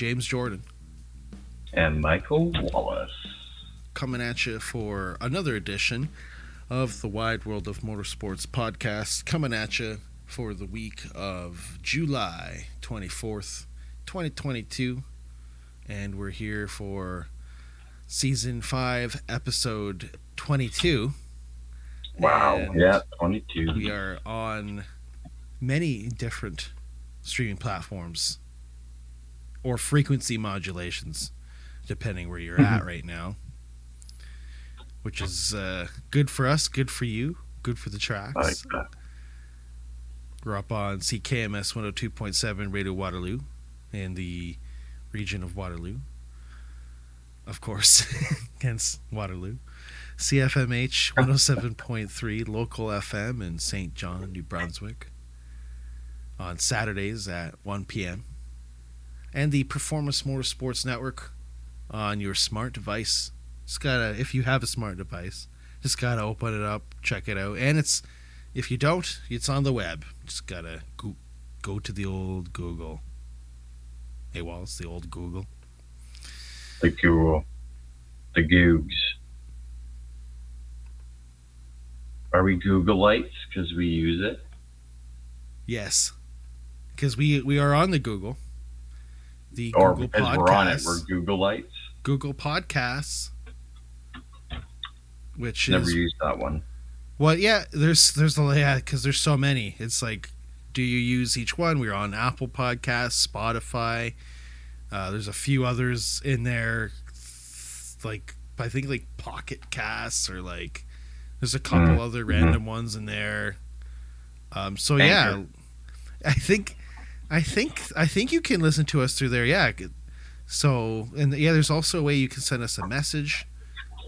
James Jordan. And Michael Wallace. Coming at you for another edition of the Wide World of Motorsports podcast. Coming at you for the week of July 24th, 2022. And we're here for season 5, episode 22. Wow. And yeah, 22. We are on many different streaming platforms or frequency modulations, depending where you're at right now. Which is uh, good for us, good for you, good for the tracks. Like. We're up on CKMS 102.7 Radio Waterloo in the region of Waterloo. Of course, hence Waterloo. CFMH 107.3 local FM in St. John, New Brunswick on Saturdays at 1 p.m. And the Performance Motorsports Network uh, on your smart device. Just gotta, if you have a smart device, just gotta open it up, check it out. And it's, if you don't, it's on the web. Just gotta go, go to the old Google. Hey, Wallace, the old Google. The Google. The Googs. Are we Googleites because we use it? Yes, because we we are on the Google. The Or Google because Podcasts. we're on it, we're Googleites? Google Podcasts, which is Never is used that one. well, yeah. There's there's a yeah because there's so many. It's like, do you use each one? We're on Apple Podcasts, Spotify. Uh, there's a few others in there, like I think like Pocket Casts or like there's a couple Mm, other mhm. random ones in there. Um, so yeah, I think, I think, I think you can listen to us through there. Yeah. So and yeah, there's also a way you can send us a message,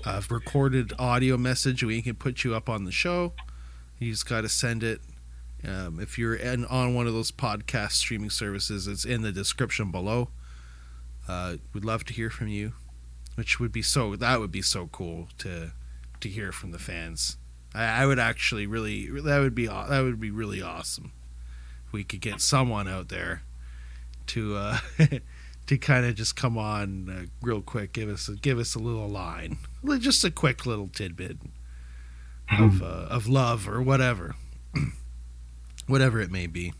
a recorded audio message. We can put you up on the show. You just got to send it. Um, if you're in, on one of those podcast streaming services, it's in the description below. Uh, we'd love to hear from you, which would be so. That would be so cool to to hear from the fans. I, I would actually really that would be that would be really awesome. We could get someone out there to uh, to kind of just come on uh, real quick, give us a, give us a little line, just a quick little tidbit of uh, of love or whatever, whatever it may be.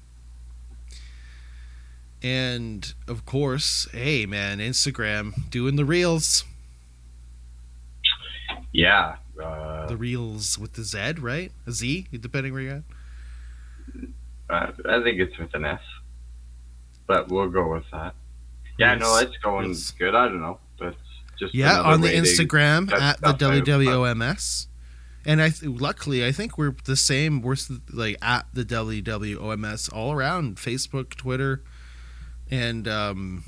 And of course, hey man, Instagram doing the reels, Yeah. Uh, the reels with the Z, right? A Z, depending where you're at. I I think it's with an S. But we'll go with that. Yeah, no, Yes. it's going Yes. good. I don't know. That's just Yeah, on the Instagram at the. WWOMS. And I th- luckily I think we're the same. We're like at the WWOMS all around Facebook, Twitter, and um,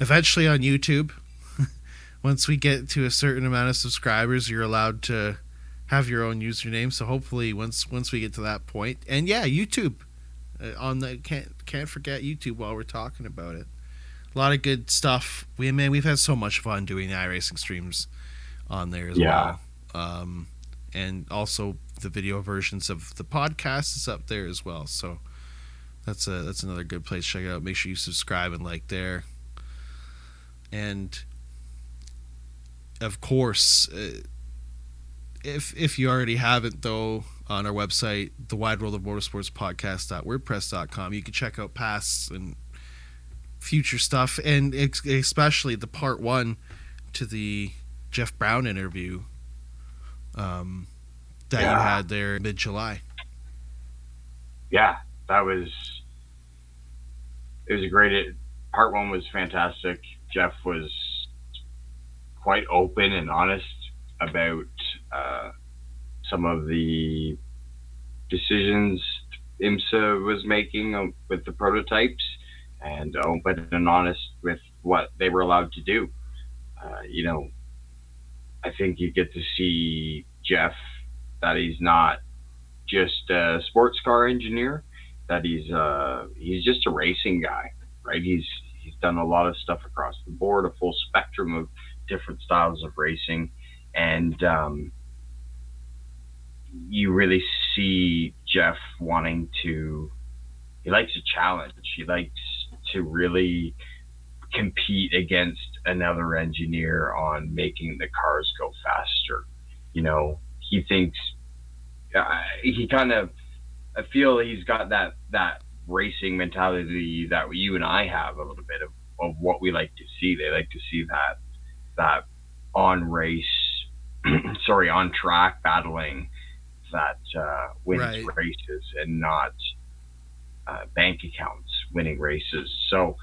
eventually on YouTube. Once we get to a certain amount of subscribers, you're allowed to have your own username. So hopefully, once once we get to that point, and yeah, YouTube on the can't can't forget YouTube while we're talking about it. A lot of good stuff. We man, we've had so much fun doing the iRacing streams on there as Yeah. well. Um, and also the video versions of the podcast is up there as well. So that's a that's another good place to check it out. Make sure you subscribe and like there. And of course, uh, if if you already haven't though, on our website, the Wide World of Motorsports Podcast.wordpress.com, you can check out past and future stuff, and ex- especially the part one to the Jeff Braun interview um, that you had there mid July. yeah, that was it was a great it, part one was fantastic. Jeff was quite open and honest about uh, some of the decisions IMSA was making um, with the prototypes and open and honest with what they were allowed to do. Uh, you know, I think you get to see Jeff that he's not just a sports car engineer, that he's uh, he's just a racing guy, right? He's he's done a lot of stuff across the board, a full spectrum of different styles of racing, and um, you really see Jeff wanting to he likes a challenge. He likes to really compete against another engineer on making the cars go faster. You know, he thinks uh, he kind of I feel he's got that that racing mentality that you and I have a little bit of, of what we like to see. They like to see that that on race, sorry, on track battling that uh, wins right. races and not uh, bank accounts winning races. So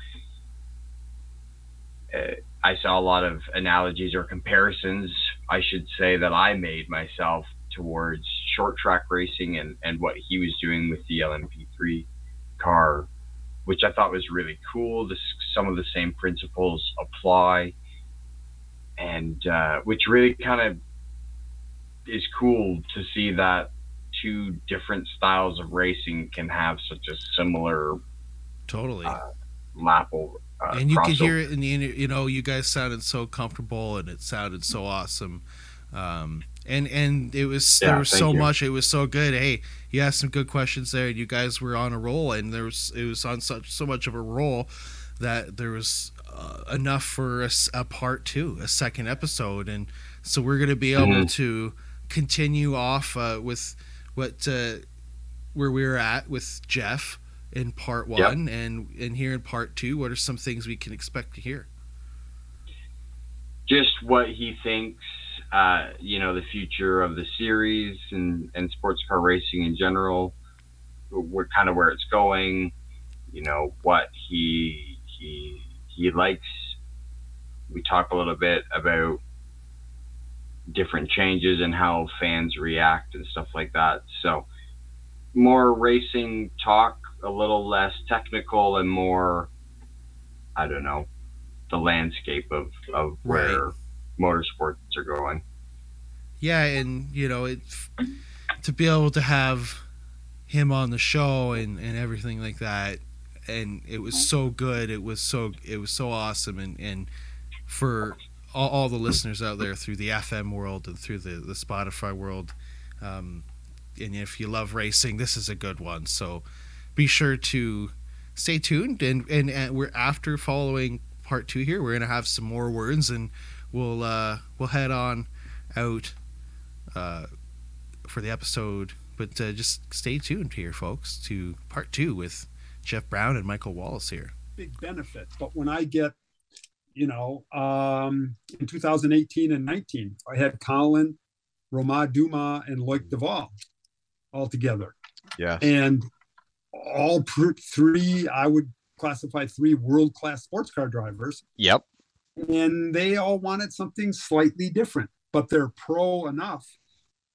uh, I saw a lot of analogies or comparisons, I should say, that I made myself towards short track racing and, and what he was doing with the LMP3 car, which I thought was really cool. This, some of the same principles apply, and uh, which really kind of is cool to see that two different styles of racing can have such a similar totally uh, lap over. Uh, and you crossover. could hear it in the you know you guys sounded so comfortable and it sounded so awesome um, and and it was yeah, there was so you. much it was so good hey you asked some good questions there and you guys were on a roll and there was it was on such so much of a roll that there was uh, enough for a, a, part two a second episode and so we're going to be able mm-hmm. to continue off uh, with what uh, where we were at with jeff in part one yep. and and here in part two what are some things we can expect to hear just what he thinks uh, you know, the future of the series and, and sports car racing in general, we're kind of where it's going, you know, what he, he, he likes. We talk a little bit about different changes and how fans react and stuff like that. So more racing talk, a little less technical and more, I don't know, the landscape of, of where right motorsports are going. Yeah, and you know, it to be able to have him on the show and, and everything like that and it was so good it was so it was so awesome and and for all, all the listeners out there through the fm world and through the, the spotify world um, and if you love racing this is a good one so be sure to stay tuned and and, and we're after following part two here we're going to have some more words and we'll uh, we'll head on out uh, for the episode. But uh, just stay tuned here, folks, to part two with Jeff Braun and Michael Wallace here. Big benefit, but when I get, you know, um, in 2018 and 19, I had Colin, Romain Dumas, and Loic Duval all together. Yeah, and all three, I would classify three world class sports car drivers. Yep and they all wanted something slightly different, but they're pro enough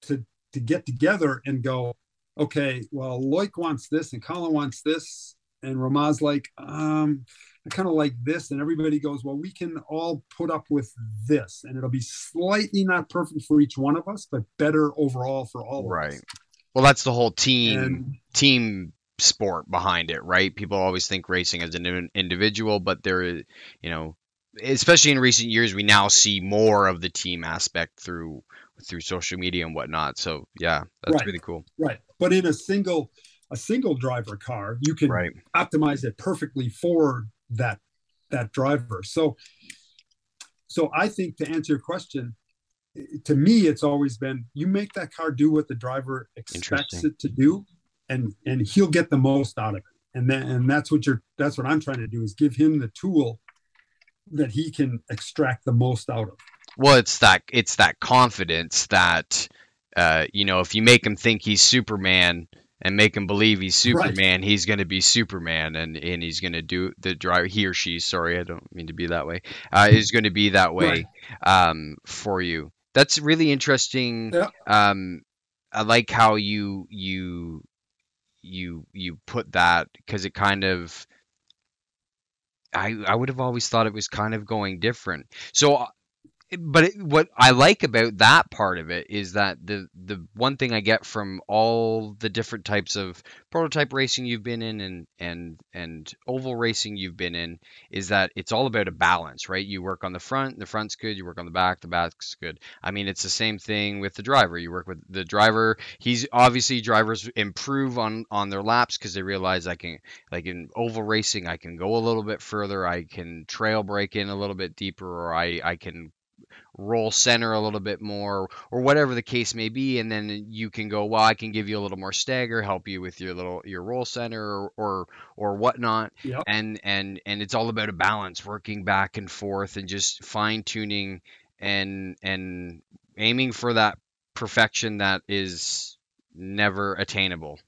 to to get together and go, okay, well, Loic wants this and Colin wants this, and Romain's like, um, I kind of like this, and everybody goes, well, we can all put up with this, and it'll be slightly not perfect for each one of us, but better overall for all right. Well, that's the whole team and, team sport behind it, right? People always think racing as an individual, but there is, you know, especially in recent years, we now see more of the team aspect through through social media and whatnot. So yeah, that's right. really cool. Right, but in a single a single driver car, you can right. optimize it perfectly for that that driver. So so I think to answer your question, to me, it's always been you make that car do what the driver expects it to do, and and he'll get the most out of it. And then and that's what you're that's what I'm trying to do is give him the tool that he can extract the most out of. Well, it's that it's that confidence that uh, you know if you make him think he's Superman and make him believe he's Superman, right. he's going to be Superman, and and he's going to do the drive. He or she, sorry, I don't mean to be that way, uh, is going to be that way right. um, for you. That's really interesting. Yeah. Um, I like how you you you you put that because it kind of I I would have always thought it was kind of going different. So but it, what I like about that part of it is that the the one thing I get from all the different types of prototype racing you've been in and and and oval racing you've been in is that it's all about a balance, right? You work on the front, the front's good. You work on the back, the back's good. I mean, it's the same thing with the driver. You work with the driver. He's obviously drivers improve on on their laps because they realize I can like in oval racing I can go a little bit further. I can trail brake in a little bit deeper, or I I can roll center a little bit more or whatever the case may be and then you can go well i can give you a little more stagger help you with your little your roll center or or, or whatnot. Yep. and and and it's all about a balance working back and forth and just fine tuning and and aiming for that perfection that is never attainable.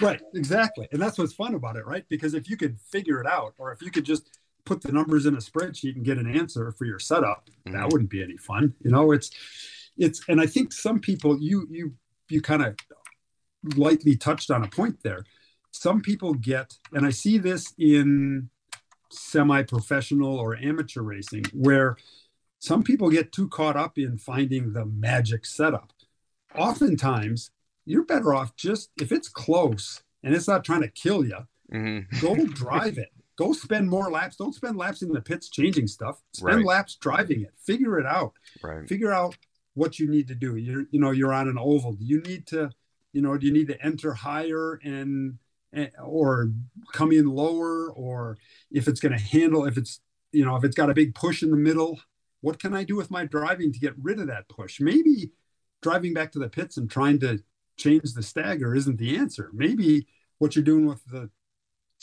Right exactly. And that's what's fun about it right? Because if you could figure it out or if you could just put the numbers in a spreadsheet and get an answer for your setup mm-hmm. that wouldn't be any fun you know it's it's and i think some people you you you kind of lightly touched on a point there some people get and i see this in semi-professional or amateur racing where some people get too caught up in finding the magic setup oftentimes you're better off just if it's close and it's not trying to kill you mm-hmm. go drive it go spend more laps. Don't spend laps in the pits changing stuff. Spend right. laps driving it. Figure it out. Right. Figure out what you need to do. You're, you know, you're on an oval. Do you need to, you know, do you need to enter higher and, and or come in lower, or if it's going to handle, if it's, you know, if it's got a big push in the middle, what can I do with my driving to get rid of that push? Maybe driving back to the pits and trying to change the stagger isn't the answer. Maybe what you're doing with the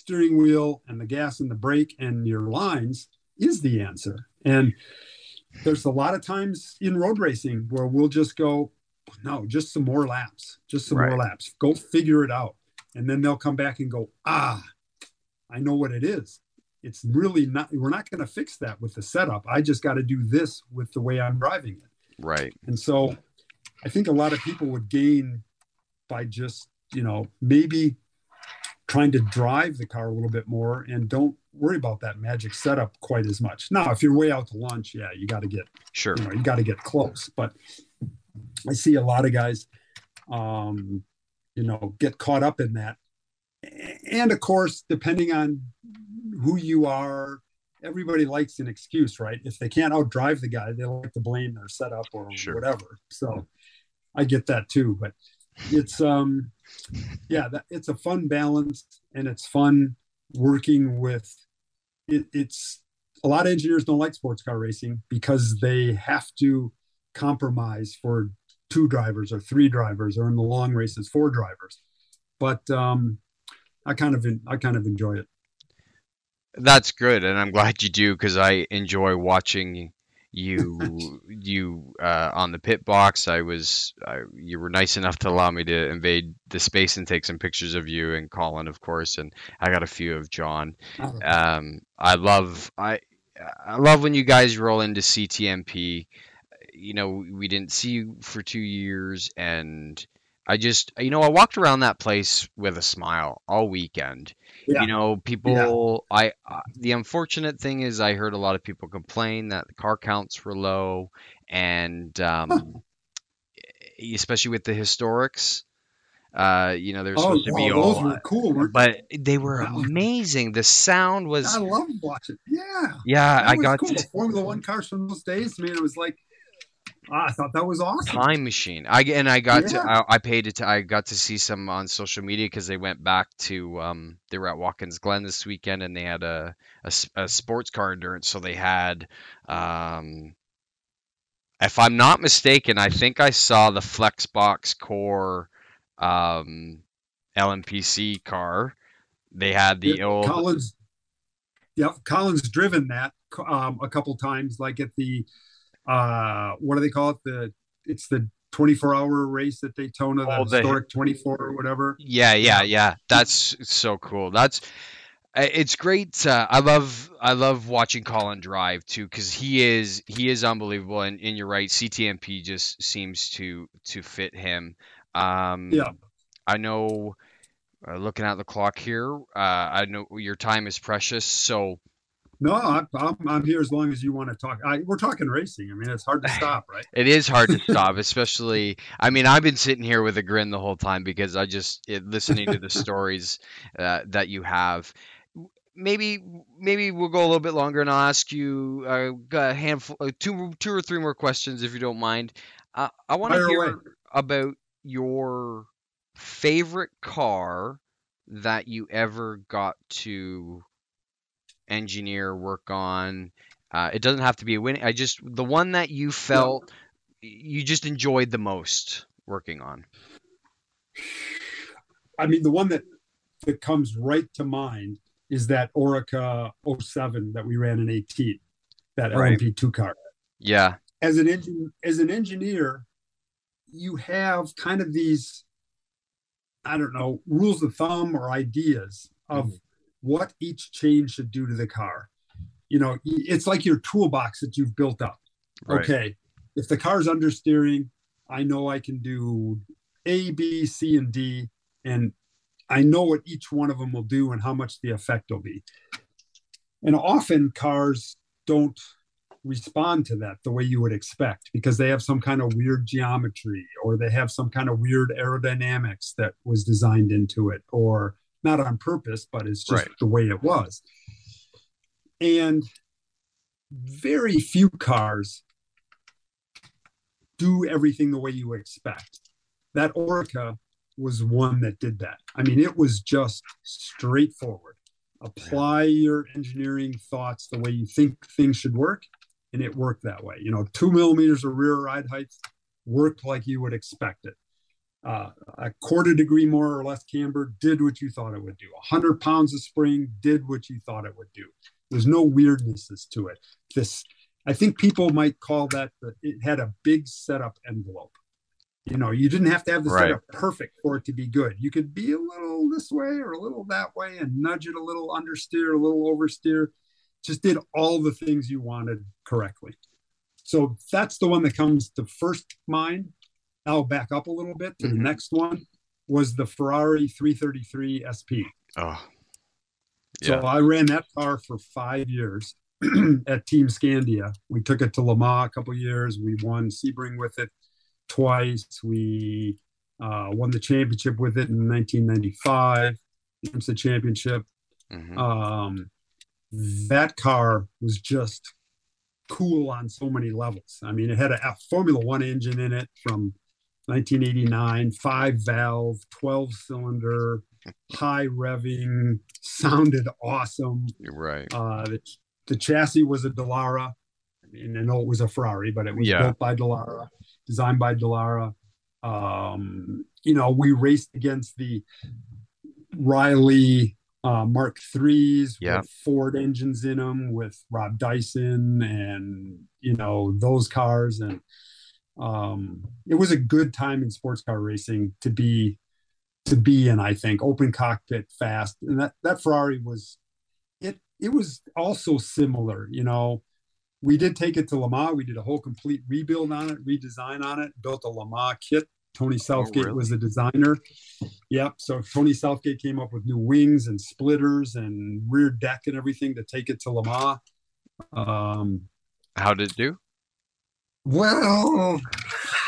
steering wheel and the gas and the brake and your lines is the answer. And there's a lot of times in road racing where we'll just go, no, just some more laps, just some right. more laps. Go figure it out. And then they'll come back and go, ah, I know what it is. It's really not, we're not going to fix that with the setup. I just got to do this with the way I'm driving it. Right. And so I think a lot of people would gain by just, you know, maybe trying to drive the car a little bit more and don't worry about that magic setup quite as much. Now, if you're way out to lunch, yeah, you got to get sure, you, know, you got to get close. But I see a lot of guys, um, you know, get caught up in that. And of course, depending on who you are, everybody likes an excuse, right? If they can't outdrive the guy, they like to blame their setup or sure. whatever. So I get that too. But it's um yeah that, it's a fun balance and it's fun working with it, it's a lot of engineers don't like sports car racing because they have to compromise for two drivers or three drivers or in the long races four drivers. But um i kind of i kind of enjoy it. That's good and i'm glad you do because i enjoy watching you you uh, on the pit box. I was I, you were nice enough to allow me to invade the space and take some pictures of you and Colin, of course, and I got a few of John. Oh, um, I love I I love when you guys roll into CTMP. You know, we didn't see you for two years, and I just, you know, I walked around that place with a smile all weekend. Yeah. You know, people. Yeah. I uh, the unfortunate thing is, I heard a lot of people complain that the car counts were low, and um, huh. especially with the historics. Uh, you know, there's oh, supposed to be all, those were cool, but they were amazing. The sound was. I love watching. Yeah, yeah, I got cool. to... Formula One cars from those days. I mean, it was like I thought that was awesome. Time machine. I and I got yeah. to I, I, paid it. To, I got to see some on social media because they went back to um they were at Watkins Glen this weekend and they had a a, a sports car endurance. So they had um if I'm not mistaken, I think I saw the Flexbox Core um LMPC car. They had the yeah, old Collins. Yep, Collins driven that um, a couple times, like at the uh, what do they call it? The it's the 24 hour race that Daytona, the, oh, the historic 24 or whatever. Yeah, yeah, yeah. That's so cool. That's it's great. Uh, I love I love watching Colin drive too because he is he is unbelievable and, and you're right. CTMP just seems to to fit him. Um, yeah, I know. Uh, looking at the clock here, uh, I know your time is precious, so No, I'm, I'm here as long as you want to talk. I, we're talking racing. I mean, it's hard to stop, right? it is hard to stop, especially. I mean, I've been sitting here with a grin the whole time because I just it, listening to the stories uh, that you have. Maybe, maybe we'll go a little bit longer, and I'll ask you uh, a handful, uh, two, two or three more questions if you don't mind. Uh, I want to hear away. about your favorite car that you ever got to engineer, work on. Uh, it doesn't have to be a winning. I just the one that you felt you just enjoyed the most working on. I mean, the one that that comes right to mind is that Oreca 07 that we ran in 18, that right. LMP2 car. Yeah. As an engine, as an engineer, you have kind of these, I don't know, rules of thumb or ideas of mm-hmm what each chain should do to the car. You know, it's like your toolbox that you've built up. Right. Okay, if the car's understeering, I know I can do A, B, C, and D, and I know what each one of them will do and how much the effect will be. And often cars don't respond to that the way you would expect because they have some kind of weird geometry or they have some kind of weird aerodynamics that was designed into it or not on purpose, but it's just right. the way it was. And very few cars do everything the way you expect. That Oreca was one that did that. I mean, it was just straightforward. Apply your engineering thoughts the way you think things should work, and it worked that way. You know, two millimeters of rear ride height worked like you would expect it uh, a quarter degree more or less camber did what you thought it would do. 100 pounds of spring did what you thought it would do. There's no weirdnesses to it. This, I think people might call that it had a big setup envelope. You know, you didn't have to have the right. setup perfect for it to be good. You could be a little this way or a little that way and nudge it a little understeer, a little oversteer. Just did all the things you wanted correctly. So that's the one that comes to first mind I'll back up a little bit to mm-hmm. the next one was the Ferrari 333 SP. Oh, yeah. So I ran that car for five years at Team Scandia. We took it to Le Mans a couple years. We won Sebring with it twice. We uh, won the championship with it in 1995. It's the championship. Mm-hmm. Um, that car was just cool on so many levels. I mean, it had a, a Formula One engine in it from 1989, five valve, 12 cylinder, high revving, sounded awesome. You're right. Uh, the, the chassis was a Dallara. I mean, I know it was a Ferrari, but it was yeah. built by Dallara, designed by Dallara. Um, you know, we raced against the Riley uh, Mark threes yeah. with Ford engines in them, with Rob Dyson, and you know those cars, and um, it was a good time in sports car racing to be to be in. I think open cockpit, fast, and that that Ferrari was it. It was also similar, you know. We did take it to Le Mans. We did a whole complete rebuild on it, redesign on it, built a Le Mans kit. Tony oh, Southgate oh, really? was the designer. Yep. So Tony Southgate came up with new wings and splitters and rear deck and everything to take it to Le Mans. Um, How did it do? Well,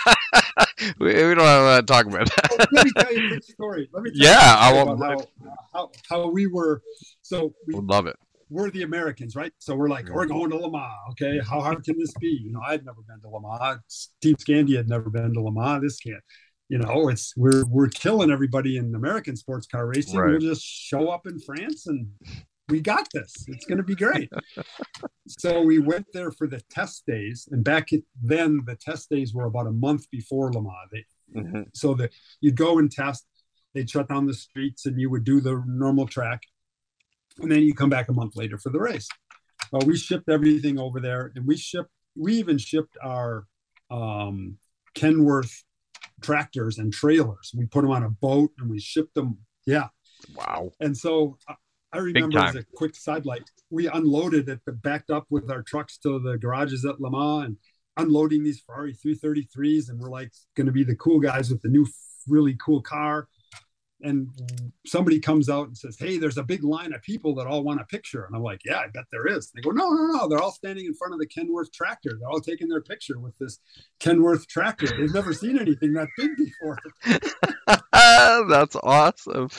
we, we, don't want to uh, talk about that. let me tell you a quick story. Let me yeah, I will. How, how, how, we were. So we Would love it. We're the Americans, right? So we're like, we're going to Le Mans. Okay, how hard can this be? You know, I'd never been to Le Mans. Team Scandia had never been to Le Mans. This can't. You know, it's we're we're killing everybody in American sports car racing. Right. We'll just show up in France and we got this. It's going to be great. so we went there for the test days, and back then the test days were about a month before Le Mans. They, mm-hmm. So that you'd go and test, they'd shut down the streets, and you would do the normal track, and then you come back a month later for the race. Well, we shipped everything over there, and we shipped. We even shipped our um, Kenworth tractors and trailers. We put them on a boat and we shipped them. Yeah. Wow. And so uh, I remember as a quick sidelight, we unloaded it, backed up with our trucks to the garages at Le Mans and unloading these Ferrari 333s. And we're like going to be the cool guys with the new, really cool car. and somebody comes out and says, "Hey, there's a big line of people that all want a picture," and I'm like, "Yeah, I bet there is." And they go, "No, no, no! They're all standing in front of the Kenworth tractor. They're all taking their picture with this Kenworth tractor. They've never seen anything that big before." That's awesome.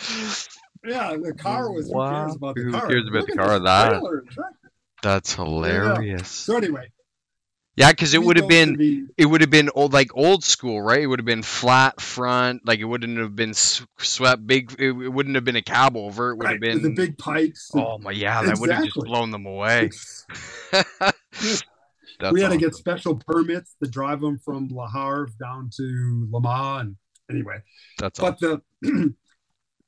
Yeah, the car was. Wow. Who cares about the who car? cares about Look the at car? That trailer and tractor. that's hilarious. So anyway, Yeah, because it would have been the- it would have been old like old school, right? It would have been flat front, like it wouldn't have been swept big. It, it wouldn't have been a cab over. It would right, have been the big pipes. and- Oh my, yeah, that would have just blown them away. We had to get special permits to drive them from La Havre down to Le Mans. And anyway, That's but the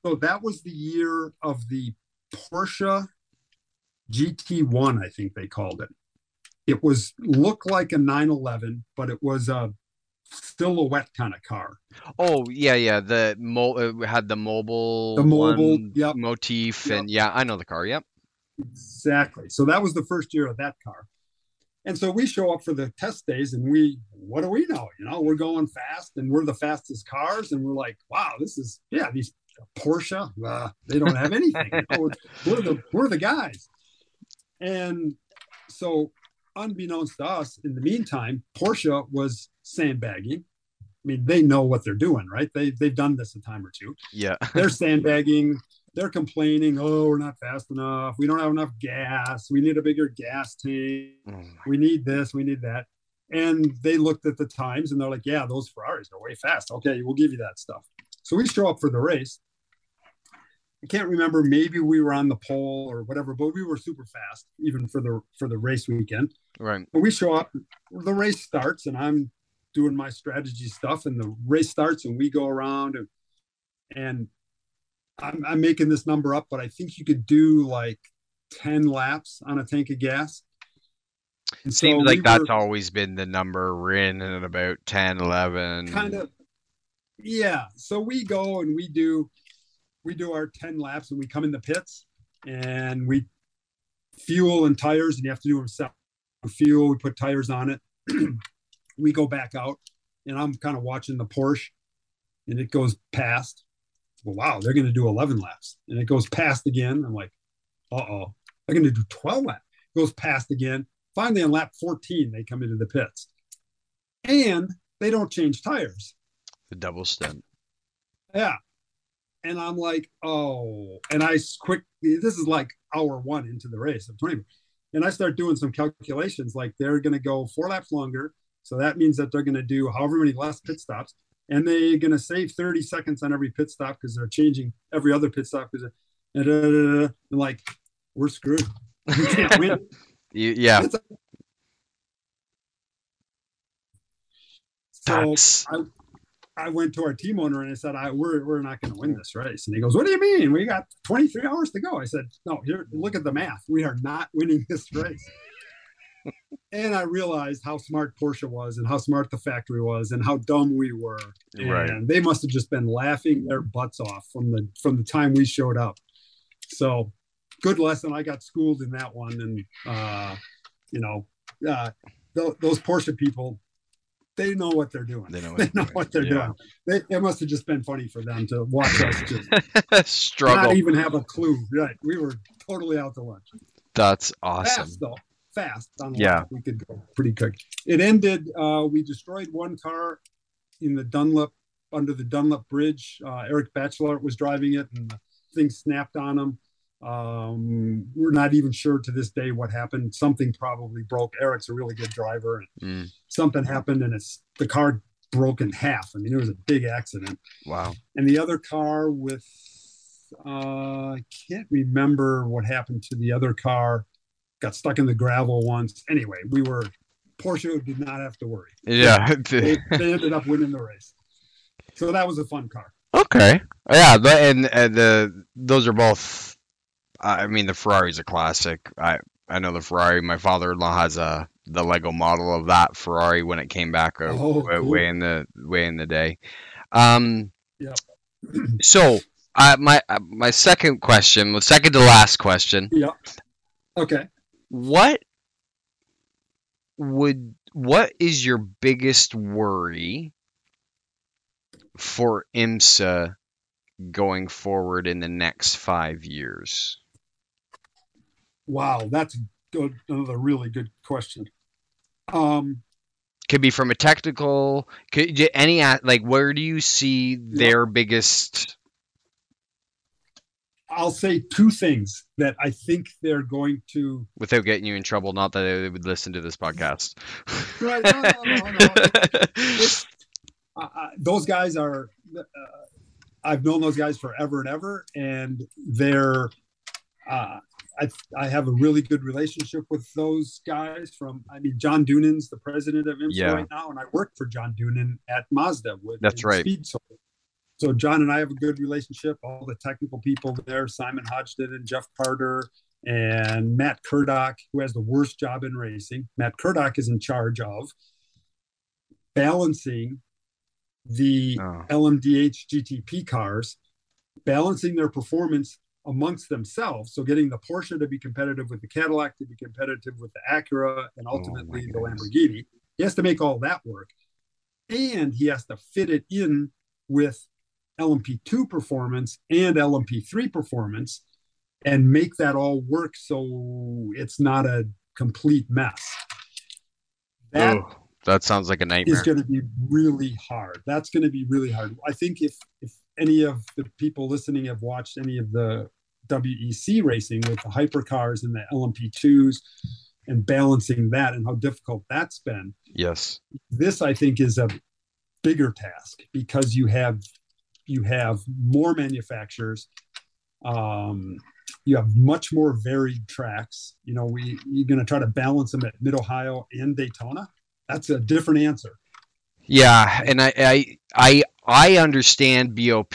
so that was the year of the Porsche GT1, I think they called it. It was looked like a 911, but it was a silhouette kind of car. Oh yeah, yeah. The mo it had the Mobil The Mobil, yep. motif, Yep. and yeah, I know the car. Yep. Exactly. So that was the first year of that car. And so we show up for the test days and we, what do we know? You know, we're going fast and we're the fastest cars. And we're like, wow, this is, yeah, these Porsche, uh, they don't have anything. We're, the, we're the guys. And so, unbeknownst to us, in the meantime, Porsche was sandbagging. I mean, they know what they're doing, right? They, they've done this a time or two. Yeah. they're sandbagging. They're complaining oh we're not fast enough. We don't have enough gas. We need a bigger gas tank. Oh we need this. We need that. And they looked at the times and they're like yeah those ferraris are way fast. Okay we'll give you that stuff. So we show up for the race i can't remember maybe we were on the pole or whatever but we were super fast even for the for the race weekend Right. and we show up the race starts and i'm doing my strategy stuff and the race starts and we go around and and I'm, I'm making this number up but i think you could do like 10 laps on a tank of gas and Seems so like we that's were always been the number. We're in at about 10, 11. kind of yeah so we go and we do we do our 10 laps and we come in the pits and we fuel and tires and you have to do them separate fuel we put tires on it. We go back out and i'm kind of watching the porsche and it goes past. Well wow they're going to do 11 laps and it goes past again. I'm like uh-oh they're going to do 12 laps It goes past again. Finally on lap 14 they come into the pits. And they don't change tires. The double stint. yeah. And I'm like, oh, and I quick, this is like hour one into the race of 20. And I start doing some calculations like they're going to go four laps longer. So that means that they're going to do however many less pit stops. And they're going to save 30 seconds on every pit stop because they're changing every other pit stop. Because and like, we're screwed. We can't win. Yeah. So I, I went to our team owner and I said, I, we're, we're not going to win this race. And he goes, what do you mean? We got 23 hours to go. I said, no, here, look at the math. We are not winning this race. and I realized how smart Porsche was and how smart the factory was and how dumb we were. Right. And they must have just been laughing their butts off from the, from the time we showed up. So good lesson. I got schooled in that one. And, uh, you know, uh, th- those Porsche people, they know what they're doing. They know what They they're know doing, what they're yeah. doing. They, it must have just been funny for them to watch us just struggle. not even have a clue. Right. We were totally out to lunch. That's awesome. Fast though. Fast. On the Yeah. lap. We could go pretty quick. It ended, uh, we destroyed one car in the Dunlop under the Dunlop Bridge. Uh, Eric Bachelart was driving it and the thing snapped on him. Um, we're not even sure to this day what happened. Something probably broke. Eric's a really good driver. And Mm, something happened and it's the car broke in half. I mean, it was a big accident. wow. And the other car with, uh, I can't remember what happened to the other car. Got stuck in the gravel once. Anyway, we were Porsche did not have to worry. Yeah. They, they ended up winning the race. So that was a fun car. okay. Yeah. And, and the those are both. I mean, the Ferrari's a classic. I I know the Ferrari. My father-in-law has a the Lego model of that Ferrari when it came back uh, Oh, way, cool. way in the way in the day. Um. Yeah. So, uh, my uh, my second question, the second to last question. Yeah. Okay. what would what is your biggest worry for IMSA going forward in the next five years? Wow, that's good. Another really good question. Um, could be from a technical, could any like where do you see their biggest? I'll say two things that I think they're going to. Without getting you in trouble, not that they would listen to this podcast. right. No, no, no, no. uh, those guys are. Uh, I've known those guys forever and ever, and they're. Uh, I, I have a really good relationship with those guys from I mean John Doonan's the president of IMSA yeah. right now and I work for John Doonan at Mazda with That's right. Speed so, so John and I have a good relationship all the technical people there Simon Hodgson and Jeff Carter and Matt Kurdock who has the worst job in racing Matt Kurdock is in charge of balancing the oh. LMDH GTP cars balancing their performance amongst themselves. So getting the Porsche to be competitive with the Cadillac, to be competitive with the Acura, and oh ultimately oh the Lamborghini. He has to make all that work. And he has to fit it in with LMP2 performance and LMP3 performance and make that all work so it's not a complete mess. That, oh, that sounds like a nightmare. Is going to be really hard. That's going to be really hard. I think if if any of the people listening have watched any of the WEC racing with the hypercars and the LMP2s and balancing that and how difficult that's been. Yes. This I think is a bigger task because you have you have more manufacturers. Um, you have much more varied tracks. You know, we you're going to try to balance them at Mid Ohio and Daytona. That's a different answer. Yeah, and I I I, I understand BOP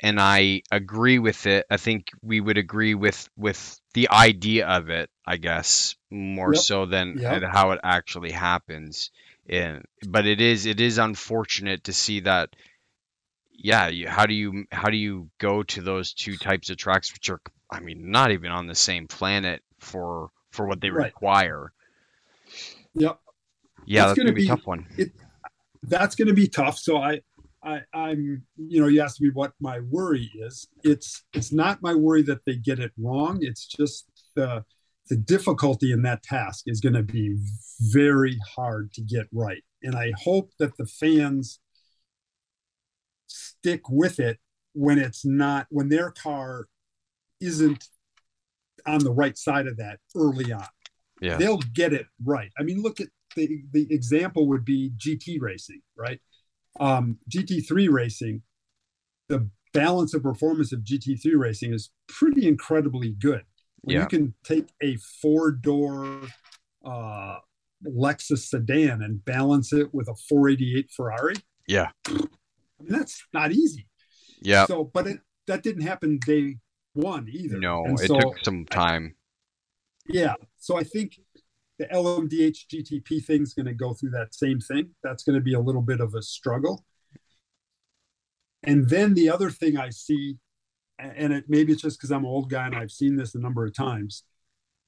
and I agree with it. I think we would agree with with the idea of it, I guess, more yep. so than yep. how it actually happens. And but it is it is unfortunate to see that. Yeah, you, how do you how do you go to those two types of tracks, which are I mean not even on the same planet for for what they right. require? Yep. Yeah, that's, that's gonna, be a tough one. It, that's going to be tough. So I, I, I'm, you know, you asked me what my worry is. It's it's not my worry that they get it wrong. It's just the the difficulty in that task is going to be very hard to get right. And I hope that the fans stick with it when it's not when their car isn't on the right side of that early on. Yeah. They'll get it right. I mean, look at the the example would be GT racing, right? Um, GT3 racing, the balance of performance of GT3 racing is pretty incredibly good. Yeah. you can take a four door uh, Lexus sedan and balance it with a 488 Ferrari. Yeah. I mean, that's not easy. Yeah. So, but it, that didn't happen day one either. No, it took some time. Yeah. So I think the LMDH GTP thing is going to go through that same thing. That's going to be a little bit of a struggle. And then the other thing I see, and it maybe it's just because I'm an old guy and I've seen this a number of times,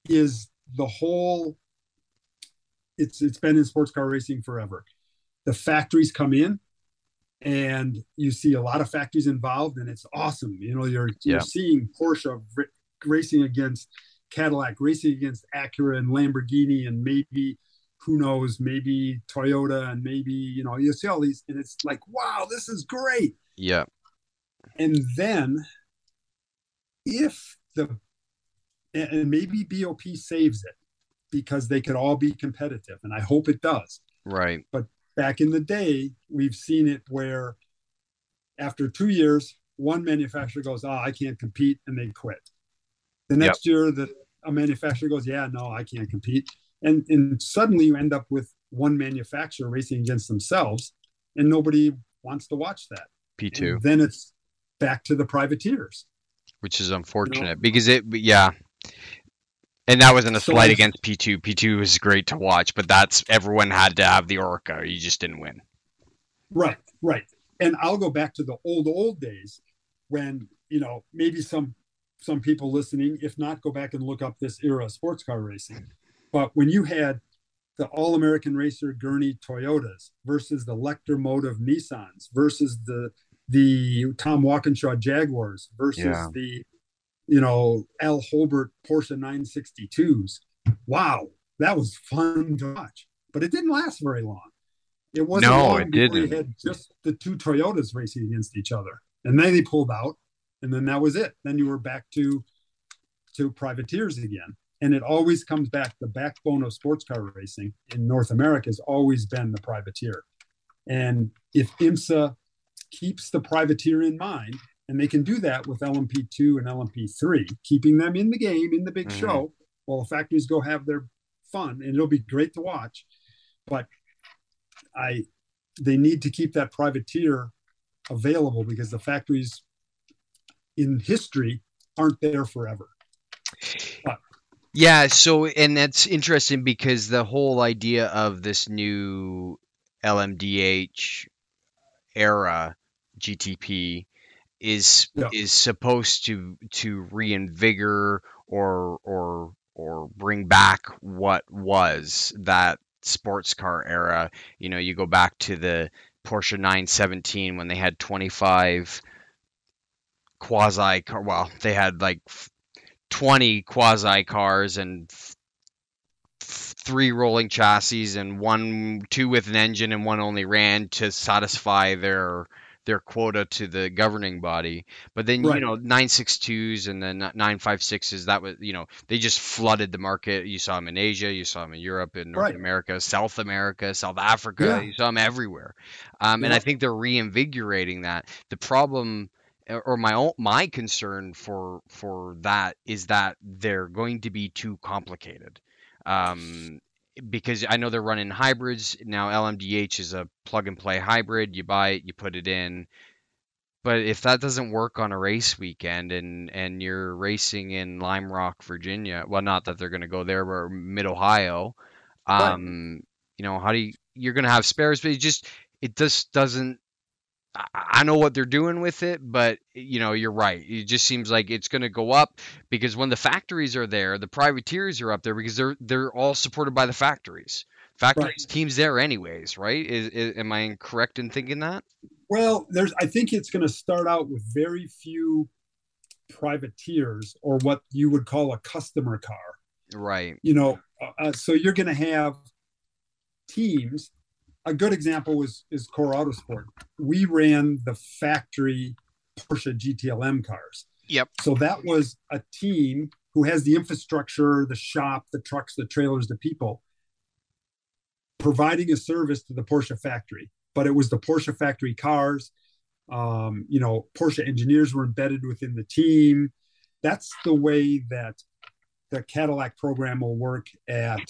is the whole. It's it's been in sports car racing forever. The factories come in, and you see a lot of factories involved, and it's awesome. You know, you're you're seeing Porsche racing against Cadillac racing against Acura and Lamborghini and maybe who knows, maybe Toyota and maybe, you know, you see all these and it's like, wow, this is great. Yeah. And then if the and maybe BOP saves it because they could all be competitive and I hope it does. Right. But back in the day, we've seen it where after 2 years one manufacturer goes, "Oh, I can't compete," and they quit. The next yep. year, the a manufacturer goes, "Yeah, no, I can't compete," and and suddenly you end up with one manufacturer racing against themselves, and nobody wants to watch that. P two. Then it's back to the privateers, which is unfortunate you know? because it, yeah. And that wasn't a so slight against P two. P two was great to watch, but that's everyone had to have the Oreca. You just didn't win. Right, right. And I'll go back to the old old days when you know maybe some some people listening, if not, go back and look up this era of sports car racing. But when you had the All American Racer Gurney Toyotas versus the Electramotive Nissans versus the the Tom Walkinshaw Jaguars versus yeah. the, you know, Al Holbert Porsche 962s. Wow, that was fun to watch, but it didn't last very long. It wasn't no, long it didn't. You had just the two Toyotas racing against each other, and then they pulled out, and then that was it. Then you were back to to privateers again, and it always comes back. The backbone of sports car racing in North America has always been the privateer, and if IMSA keeps the privateer in mind, and they can do that with LMP2 and LMP3, keeping them in the game in the big mm-hmm. show, while the factories go have their fun, and it'll be great to watch. But I, they need to keep that privateer available because the factories in history aren't there forever. But, yeah, so and that's interesting because the whole idea of this new LMDH era GTP is yeah. is supposed to to reinvigorate or or or bring back what was that sports car era. You know, you go back to the Porsche 917 when they had 25 quasi car. Well, they had like 20 quasi cars and three rolling chassis and one two with an engine and one only ran to satisfy their their quota to the governing body. But then right. you know 962s and then 956s that was you know they just flooded the market. You saw them in Asia, you saw them in Europe, in North right. America, South America, South Africa. Yeah. You saw them everywhere. Um, yeah. And I think they're reinvigorating that. The problem or my own my concern for for that is that they're going to be too complicated um, because I know they're running hybrids now. LMDH is a plug and play hybrid. You buy it, you put it in. But if that doesn't work on a race weekend and and you're racing in Lime Rock, Virginia, well, not that they're going to go there, but Mid Ohio, um, you know, how do you you're going to have spares, but it just it just doesn't I know what they're doing with it, but you know, you're right. It just seems like it's going to go up because when the factories are there, the privateers are up there because they're they're all supported by the factories. Factories right. teams there anyways, right? Is, is, am I incorrect in thinking that? Well, there's I think it's going to start out with very few privateers or what you would call a customer car. Right. You know, uh, so you're going to have teams a good example was is Core Autosport. We ran the factory Porsche GTLM cars. Yep. So that was a team who has the infrastructure, the shop, the trucks, the trailers, the people, providing a service to the Porsche factory. But it was the Porsche factory cars. Um, you know, Porsche engineers were embedded within the team. That's the way that the Cadillac program will work at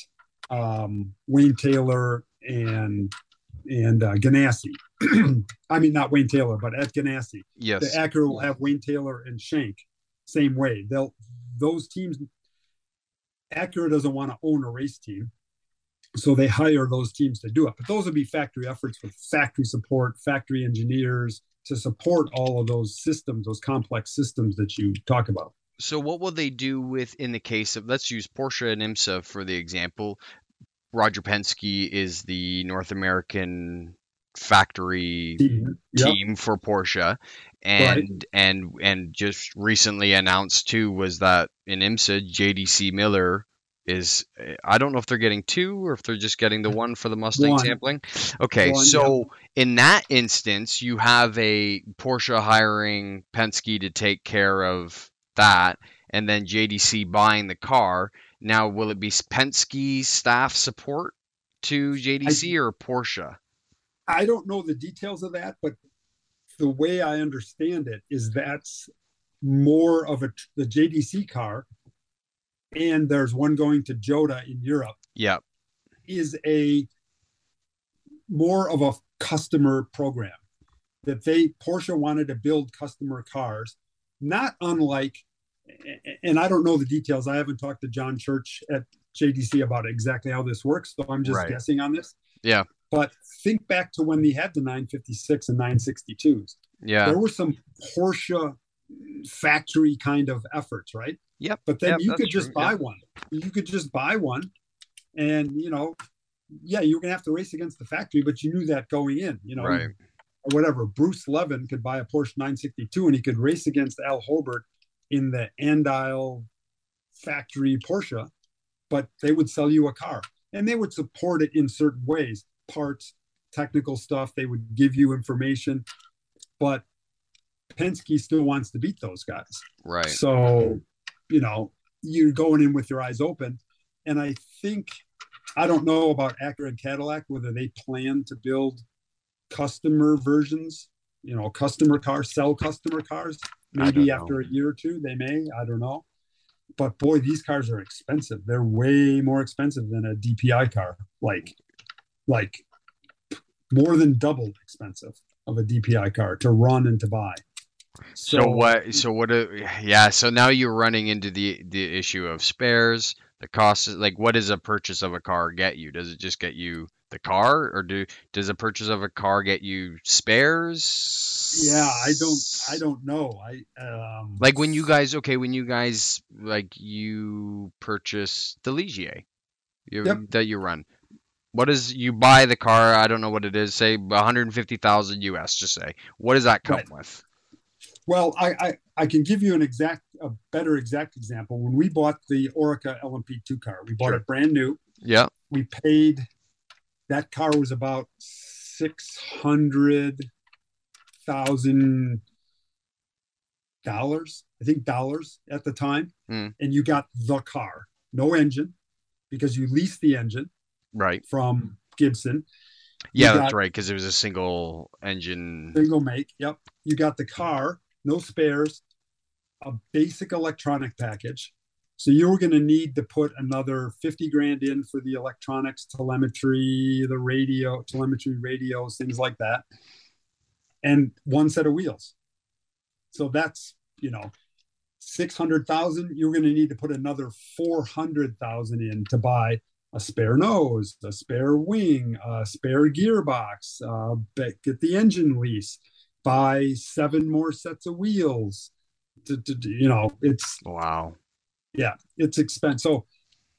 um, Wayne Taylor and and uh, Ganassi. I mean, not Wayne Taylor, but at Ganassi. Yes. The Acura will have Wayne Taylor and Shank Same way. They'll those teams. Acura doesn't want to own a race team, so they hire those teams to do it. But those would be factory efforts with factory support, factory engineers to support all of those systems, those complex systems that you talk about. So what will they do with in the case of let's use Porsche and IMSA for the example. Roger Penske is the North American factory team, yep. team for Porsche and right. and and just recently announced too was that in IMSA JDC Miller is I don't know if they're getting two or if they're just getting the one for the Mustang one. sampling. Okay, one, so in that instance you have a Porsche hiring Penske to take care of that and then JDC buying the car now, will it be Penske staff support to JDC I, or Porsche? I don't know the details of that, but the way I understand it is that's more of a the JDC car, and there's one going to Jota in Europe. Yeah, is a more of a customer program that they Porsche wanted to build customer cars, not unlike and I don't know the details. I haven't talked to John Church at JDC about exactly how this works, so I'm just right. guessing on this. Yeah. But think back to when they had the 956 and 962s. Yeah. There were some Porsche factory kind of efforts, right? Yep. But then yep, you could just true. buy yep. one. You could just buy one and, you know, yeah, you were going to have to race against the factory, but you knew that going in, you know. Right. or whatever. Bruce Leven could buy a Porsche 962 and he could race against Al Holbert in the Andial factory Porsche, but they would sell you a car and they would support it in certain ways parts, technical stuff. They would give you information, but Penske still wants to beat those guys. Right. So, you know, you're going in with your eyes open. And I think, I don't know about Acura and Cadillac, whether they plan to build customer versions, you know, customer cars, sell customer cars. Maybe after a year or two, they may. I don't know. But boy, these cars are expensive. They're way more expensive than a DPI car. Like, like more than double expensive of a DPI car to run and to buy. So, so what? So what? yeah. So now you're running into the the issue of spares. The cost is like, what does a purchase of a car get you? Does it just get you the car, or do does a purchase of a car get you spares? Yeah, I don't. I don't know. I um, like when you guys. Okay, when you guys like you purchase the Ligier, you, yep. that you run. What is you buy the car? I don't know what it is. Say 150,000 US. Just say. What does that come right. with? Well, I, I, I can give you an exact, a better exact example. When we bought the Oreca LMP2 car, we bought sure. it brand new. Yeah. We paid, that car was about 600,000 dollars, I think dollars at the time. Mm. And you got the car, no engine because you leased the engine right from Gibson. Yeah, that's right because it was a single engine, single make. Yep, you got the car, no spares, a basic electronic package. So you're going to need to put another 50 grand in for the electronics, telemetry, the radio, telemetry radios, things like that. And one set of wheels. So that's, you know, 600,000, you're going to need to put another 400,000 in to buy a spare nose, a spare wing, a spare gearbox, uh, get the engine lease, buy seven more sets of wheels. To, to, you know, it's wow. Yeah, it's expensive. So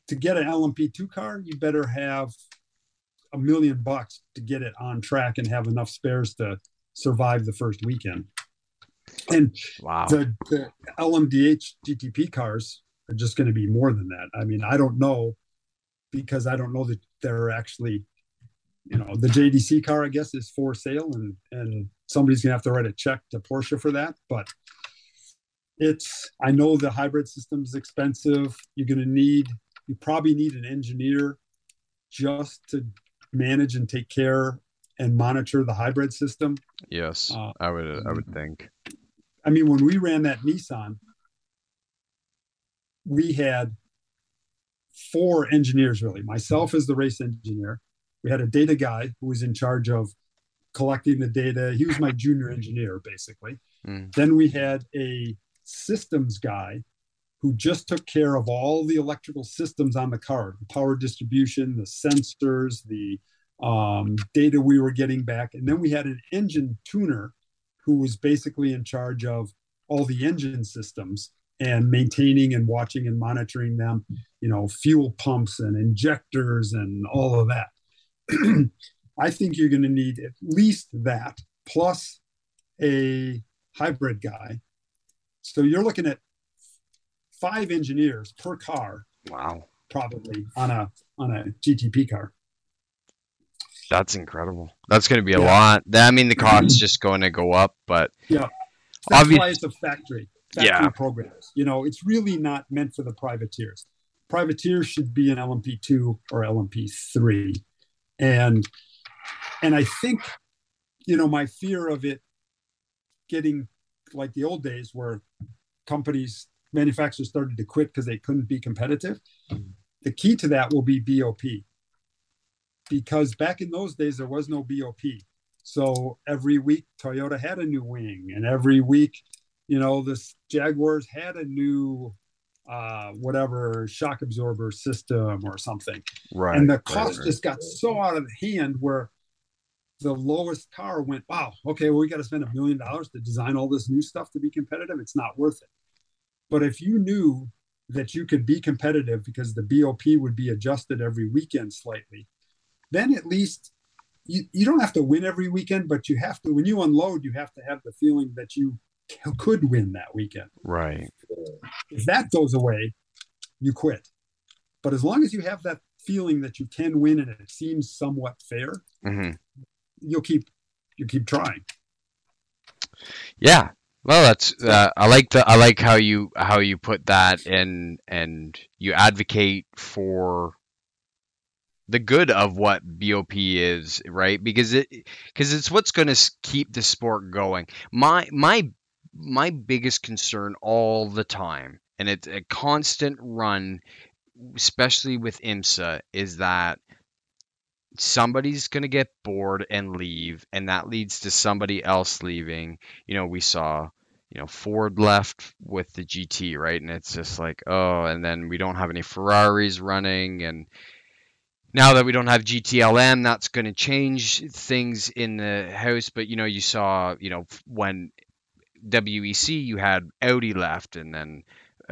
to get an LMP2 car, you better have a million bucks to get it on track and have enough spares to survive the first weekend. And wow. the, the LMDH GTP cars are just going to be more than that. I mean, I don't know because I don't know that they're actually, you know, the JDC car I guess is for sale and and somebody's gonna have to write a check to Porsche for that. But it's I know the hybrid system is expensive. You're gonna need you probably need an engineer just to manage and take care and monitor the hybrid system. Yes, uh, I would I would think. I mean, when we ran that Nissan, we had four engineers really. Myself as the race engineer. We had a data guy who was in charge of collecting the data. He was my junior engineer, basically. Mm. Then we had a systems guy who just took care of all the electrical systems on the car, the power distribution, the sensors, the um, data we were getting back. And then we had an engine tuner who was basically in charge of all the engine systems and maintaining and watching and monitoring them, you know, fuel pumps and injectors and all of that. I think you're going to need at least that plus a hybrid guy. So you're looking at five engineers per car. Wow. Probably on a on a GTP car. That's incredible. That's going to be a yeah. lot. I mean, the cost's mm-hmm. just going to go up, but yeah, that's obviously, why it's a factory factory yeah. programs. You know, it's really not meant for the privateers. Privateers should be an LMP2 or LMP3. And and I think, you know, my fear of it getting like the old days where companies, manufacturers started to quit because they couldn't be competitive. The key to that will be BOP. Because back in those days, there was no BOP. So every week, Toyota had a new wing, and every week, you know, this Jaguars had a new uh, whatever shock absorber system or something. Right. And the cost right, just got so out of hand where the lowest car went, wow, okay, well, we got to spend a million dollars to design all this new stuff to be competitive. It's not worth it. But if you knew that you could be competitive because the BOP would be adjusted every weekend slightly, then at least you, you don't have to win every weekend, but you have to when you unload, you have to have the feeling that you could win that weekend. Right. If that goes away, you quit. But as long as you have that feeling that you can win and it seems somewhat fair, hmm you'll keep you keep trying. Yeah. Well, that's uh, I like the I like how you how you put that and and you advocate for the good of what BOP is, right? Because it because it's what's going to keep the sport going. My my my biggest concern all the time, and it's a constant run, especially with IMSA, is that somebody's going to get bored and leave and that leads to somebody else leaving. You know we saw you know ford left with the gt right? And it's just like oh and then we don't have any ferraris running and now that we don't have gtlm that's going to change things in the house. But you know you saw you know when wec you had audi left and then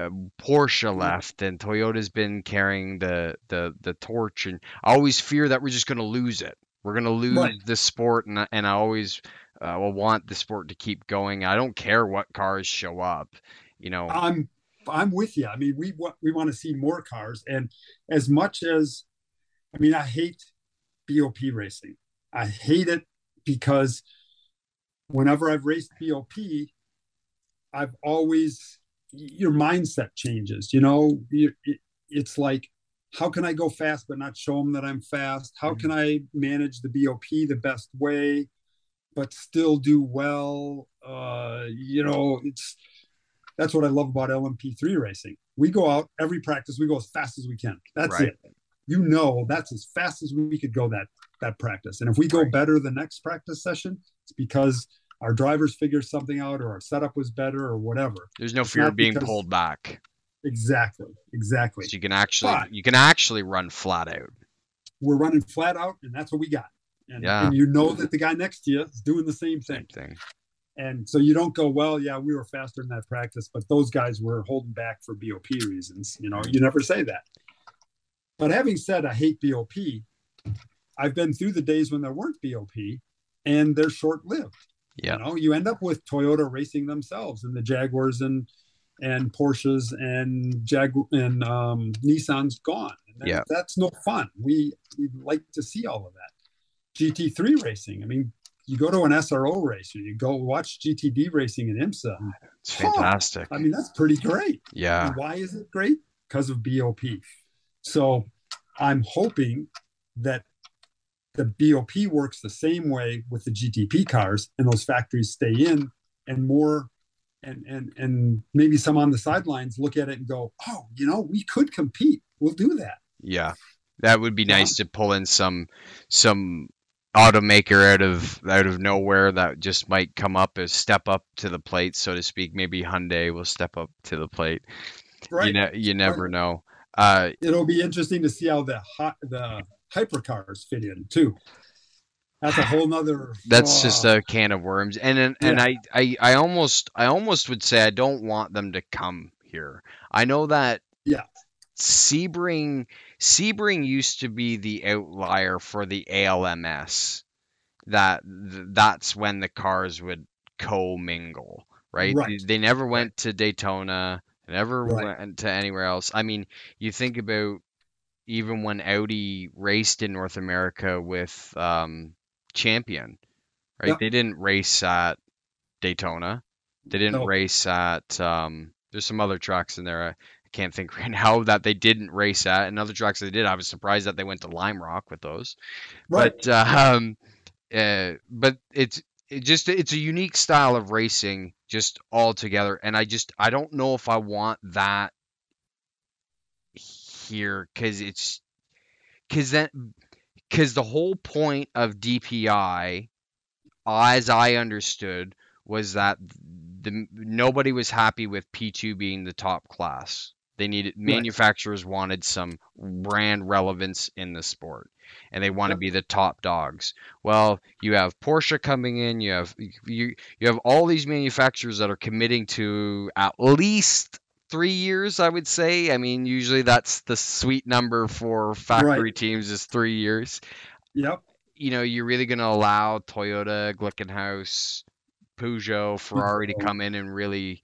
uh, Porsche left and Toyota's been carrying the the the torch and I always fear that we're just going to lose it. We're going to lose Right. the sport and I- and I always uh, will want the sport to keep going. I don't care what cars show up, you know. I'm I'm with you. I mean, we want we want to see more cars, and as much as I mean, I hate BOP racing. I hate it because whenever I've raced BOP, I've always your mindset changes. You know, you, it's like how can I go fast but not show them that I'm fast? How can I manage the BOP the best way, but still do well? Uh, you know, it's that's what I love about LMP3 racing. We go out every practice, we go as fast as we can. That's Right. it. You know, that's as fast as we could go that that practice. And if we go Right. better the next practice session, it's because our drivers figured something out or our setup was better or whatever. There's no it's fear of being because- pulled back. Exactly. Exactly. So you can actually But- you can actually run flat out. We're running flat out and that's what we got. And, Yeah. and you know that the guy next to you is doing the same thing. Same thing. thing. And so you don't go, well, yeah, we were faster in that practice, but those guys were holding back for BOP reasons. You know, you never say that. But having said I hate BOP, I've been through the days when there weren't BOP and they're short lived. Yeah. You know, you end up with Toyota racing themselves and the Jaguars and and Porsches and Jag and um, Nissan's gone. And that- Yeah. that's no fun. We we like to see all of that. GT3 racing. I mean, you go to an SRO race or you go watch GTD racing in IMSA. It's Huh. fantastic. I mean, that's pretty great. Yeah. And why is it great? Because of BOP. So I'm hoping that the BOP works the same way with the GTP cars and those factories stay in and more and and and maybe some on the sidelines look at it and go, oh, you know, we could compete. We'll do that. Yeah, that would be Yeah. nice to pull in some some automaker out of out of nowhere that just might come up as step up to the plate, so to speak. Maybe Hyundai will step up to the plate. Right. You ne- you never know. Uh, It'll be interesting to see how the hot the hypercars fit in too. That's a whole nother that's just oh, a can of worms, and and, and I, I I almost I almost would say I don't want them to come here. I know that Yeah. Sebring Sebring used to be the outlier for the ALMS. That that's when the cars would co-mingle, right? Right. They, they never went to Daytona, never Right. went to anywhere else. I mean, you think about even when Audi raced in North America with um, Champion, right? Yeah. They didn't race at Daytona. They didn't No. race at um, there's some other tracks in there. I, I can't think right now that they didn't race at. And other tracks they did. I was surprised that they went to Lime Rock with those. right. But uh, um, uh, but it's it just it's a unique style of racing just altogether, and I just I don't know if I want that here because it's because then because the whole point of DPI, as I understood, was that the nobody was happy with P2 being the top class. They needed manufacturers wanted some brand relevance in the sport, and they want to be the top dogs. Well, you have Porsche coming in. You have you you have all these manufacturers that are committing to at least three years. I would say. I mean, usually that's the sweet number for factory Right. teams is three years Yep. you know, you're really going to allow Toyota, Glickenhaus, Peugeot, Ferrari to come in and really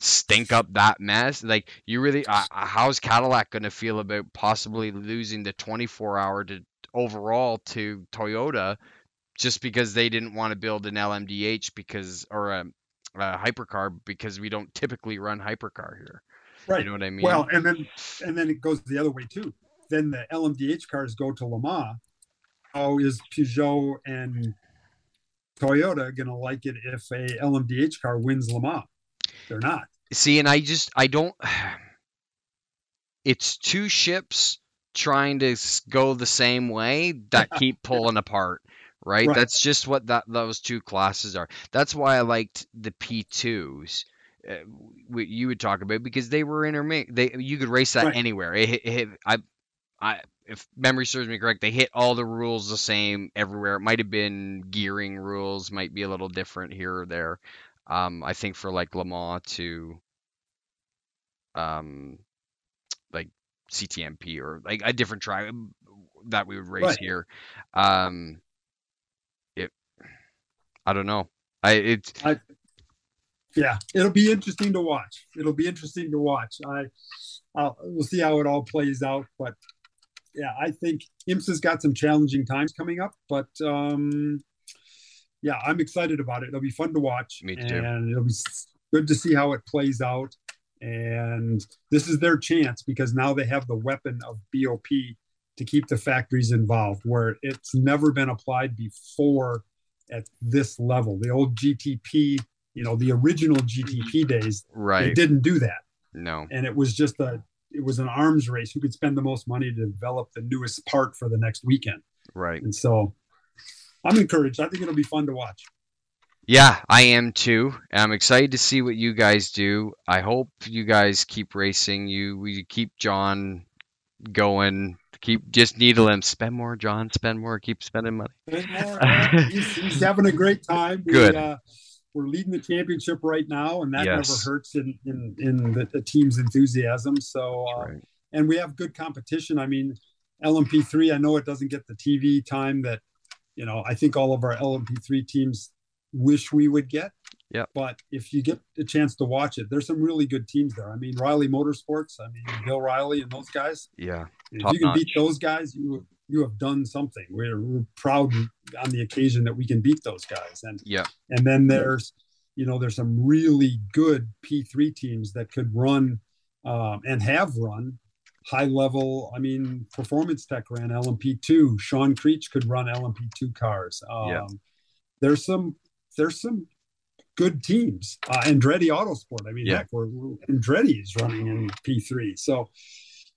stink up that mess? Like, you really, uh, uh how's Cadillac going to feel about possibly losing the 24 hour to overall to Toyota just because they didn't want to build an LMDH because or a, Uh, a hypercar because we don't typically run hypercar here. Right. You know what I mean? Well, and then and then it goes the other way too. Then the LMDH cars go to Le Mans. How is Peugeot and Toyota going to like it if a LMDH car wins Le Mans? They're not. See, and I just I don't. It's two ships trying to go the same way that keep pulling apart. Right? right? That's just what that those two classes are. That's why I liked the P2s. Uh, you would talk about because they were intermixed. They you could race that right. anywhere. It, it, it, I, I if memory serves me correct, they hit all the rules the same everywhere. It might have been gearing rules, might be a little different here or there. Um, I think for like Le Mans to, um, like CTMP or like a different track that we would race right. here. Um, I don't know. I it's. I, yeah, it'll be interesting to watch. It'll be interesting to watch. I, I'll, we'll see how it all plays out, but yeah, I think IMSA's got some challenging times coming up, but um, yeah, I'm excited about it. It'll be fun to watch, Me too. and it'll be good to see how it plays out. And this is their chance because now they have the weapon of BOP to keep the factories involved, where it's never been applied before at this level. The old GTP, you know, the original GTP days, right? They didn't do that. No, and it was just a it was an arms race who could spend the most money to develop the newest part for the next weekend. Right. And so I'm encouraged. I think it'll be fun to watch. Yeah, I am too. I'm excited to see what you guys do. I hope you guys keep racing. You we keep John going. Keep just needle him. Spend more, John. Spend more. Keep spending money. He's, he's, having a great time. Good. We, uh, we're leading the championship right now, and that yes. never hurts in in, in the, the team's enthusiasm. So, uh, right. and we have good competition. I mean, LMP3. I know it doesn't get the TV time that you know. I think all of our LMP3 teams wish we would get. Yeah. But if you get a chance to watch it, there's some really good teams there. I mean, Riley Motorsports. I mean, Bill Riley and those guys. Yeah. If you can notch. beat those guys, you you have done something. We're, we're proud on the occasion that we can beat those guys. And yeah, and then there's, you know, there's some really good P3 teams that could run um, and have run high level. I mean, Performance Tech ran LMP2. Sean Creech could run LMP2 cars. Um, yeah. There's some there's some good teams. Uh, Andretti Autosport. I mean, yeah. heck, we're, we're Andretti is running in P3. So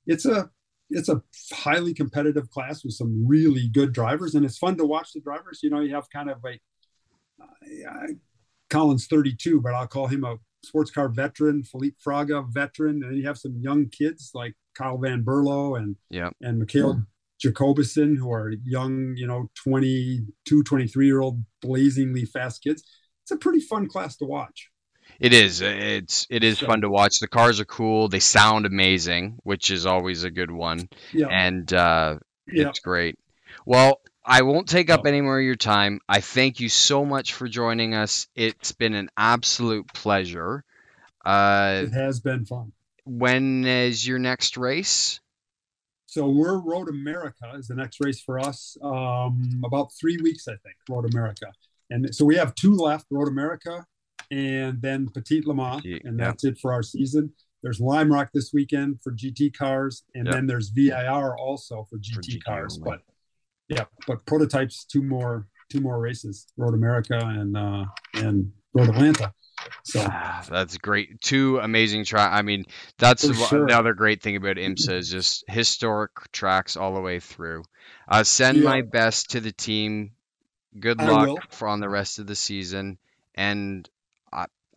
it's a it's a highly competitive class with some really good drivers, and it's fun to watch the drivers. You know, you have kind of a uh, Collins 32, but I'll call him a sports car veteran, Felipe Fraga veteran, and you have some young kids like Kyle Van Berlo and yeah and Mikhail Jacobison, who are young, you know, 22, 23 year old blazingly fast kids. It's a pretty fun class to watch. It is. It's it is fun to watch. The cars are cool. They sound amazing, which is always a good one. Yeah. And uh, yeah. it's great. Well, I won't take up any more of your time. I thank you so much for joining us. It's been an absolute pleasure. Uh, it has been fun. When is your next race? So we're Road America is the next race for us. Um, about three weeks, I think. Road America, and so we have two left: Road America and then Petit Le Mans, and that's it for our season. There's Lime Rock this weekend for GT cars, and then there's VIR also for GT, for GT cars. Only. But yeah, but prototypes two more two more races: Road America and uh, and Road Atlanta. So ah, that's great. Two amazing tracks. I mean, that's sure. another great thing about IMSA is just historic tracks all the way through. Uh, send yeah. my best to the team. Good luck for on the rest of the season. And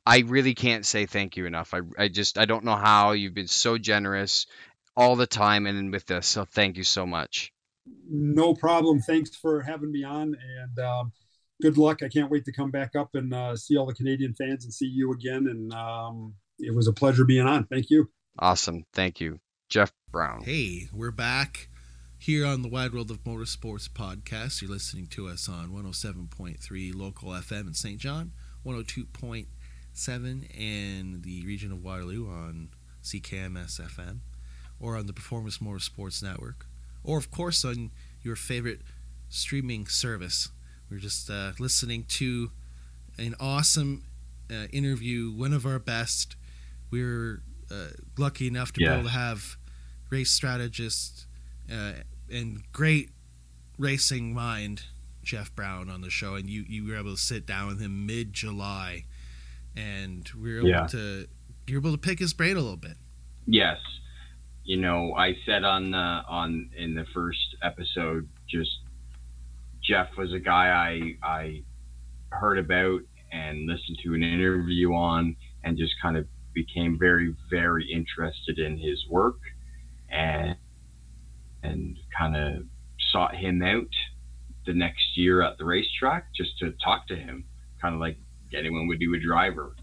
I really can't say thank you enough. I, I just I don't know how you've been so generous all the time and with this. So thank you so much. No problem. Thanks for having me on and um, good luck. I can't wait to come back up and uh, see all the Canadian fans and see you again. And um, it was a pleasure being on. Thank you. Awesome. Thank you, Jeff Braun. Hey, we're back. Here on the Wide World of Motorsports podcast. You're listening to us on 107.3 local FM in St. John, 102.7 in the region of Waterloo on CKMS FM, or on the Performance Motorsports Network, or of course on your favorite streaming service. We're just uh, listening to an awesome uh, interview, one of our best. We are uh, lucky enough to yes. be able to have race strategist uh, and great racing mind Jeff Braun on the show, and you you were able to sit down with him mid July, and we were able yeah. to you're able to pick his brain a little bit. Yes, you know I said on the on in the first episode just Jeff was a guy I I heard about and listened to an interview on and just kind of became very very interested in his work and and kind of sought him out the next year at the racetrack just to talk to him kind of like anyone would do a driver.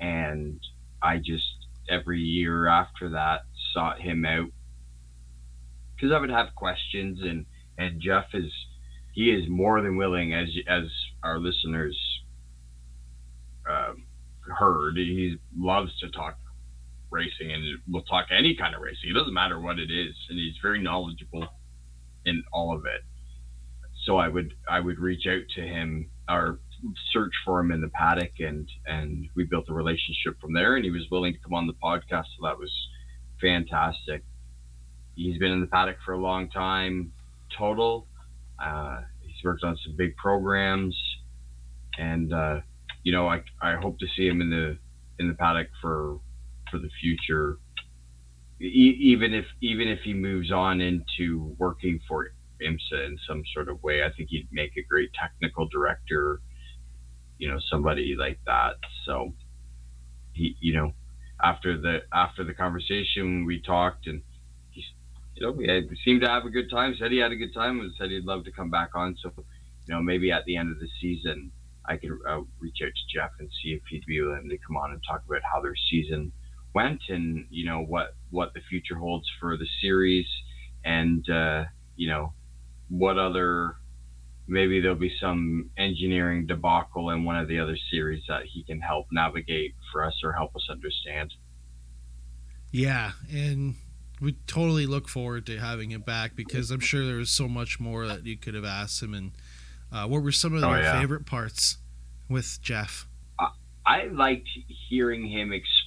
And I just every year after that sought him out because I would have questions and and Jeff is he is more than willing as as our listeners uh, heard he loves to talk racing and will talk any kind of racing. It doesn't matter what it is, and he's very knowledgeable in all of it. So I would I would reach out to him or search for him in the paddock, and and we built a relationship from there. And he was willing to come on the podcast, so that was fantastic. He's been in the paddock for a long time, total. Uh, he's worked on some big programs, and uh, you know I I hope to see him in the in the paddock for for the future. E- even if even if he moves on into working for IMSA in some sort of way, I think he'd make a great technical director. You know, somebody like that. So he, you know, after the after the conversation, we talked and he's, you know, we, had, seemed to have a good time. Said he had a good time and said he'd love to come back on. So, you know, maybe at the end of the season, I could uh, reach out to Jeff and see if he'd be willing to come on and talk about how their season went and you know what what the future holds for the series and uh, you know what other maybe there'll be some engineering debacle in one of the other series that he can help navigate for us or help us understand. Yeah and we totally look forward to having him back because i'm sure there was so much more that you could have asked him. And uh, what were some of oh, your yeah. favorite parts with jeff? I liked hearing him explain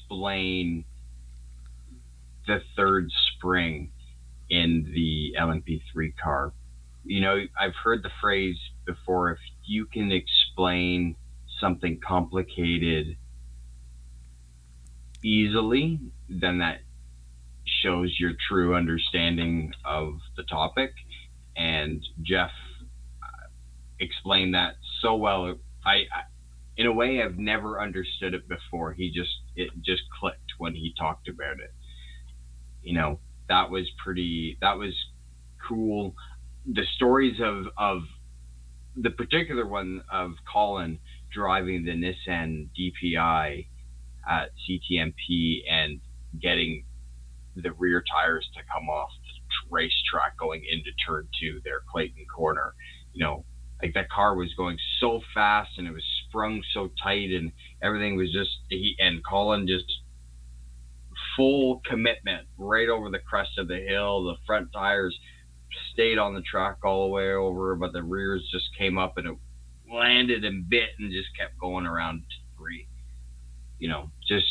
the third spring in the LMP3 car. You know, I've heard the phrase before if you can explain something complicated easily, then that shows your true understanding of the topic. And Jeff uh, explained that so well. I, in a way I've never understood it before. He just it just clicked when he talked about it. You know, that was pretty that was cool. The stories of of the particular one of Colin driving the Nissan DPI at CTMP and getting the rear tires to come off the racetrack going into turn two there, Clayton Corner. You know, like that car was going so fast and it was sprung so tight and everything was just he and Colin just full commitment right over the crest of the hill. The front tires stayed on the track all the way over, but the rears just came up and it landed and bit and just kept going around three. You know, just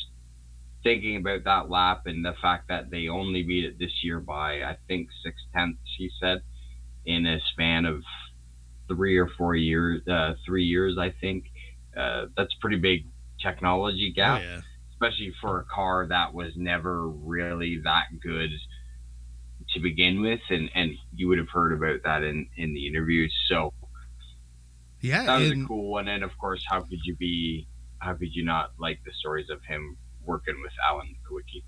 thinking about that lap and the fact that they only beat it this year by I think six tenths, he said, in a span of three or four years, uh, three years, I think. Uh, that's pretty big technology gap, oh, yeah. especially for a car that was never really that good to begin with. And, and you would have heard about that in, in the interviews. So, yeah, that was and, a cool one. And of course, how could you be, how could you not like the stories of him working with Alan Kulwicki?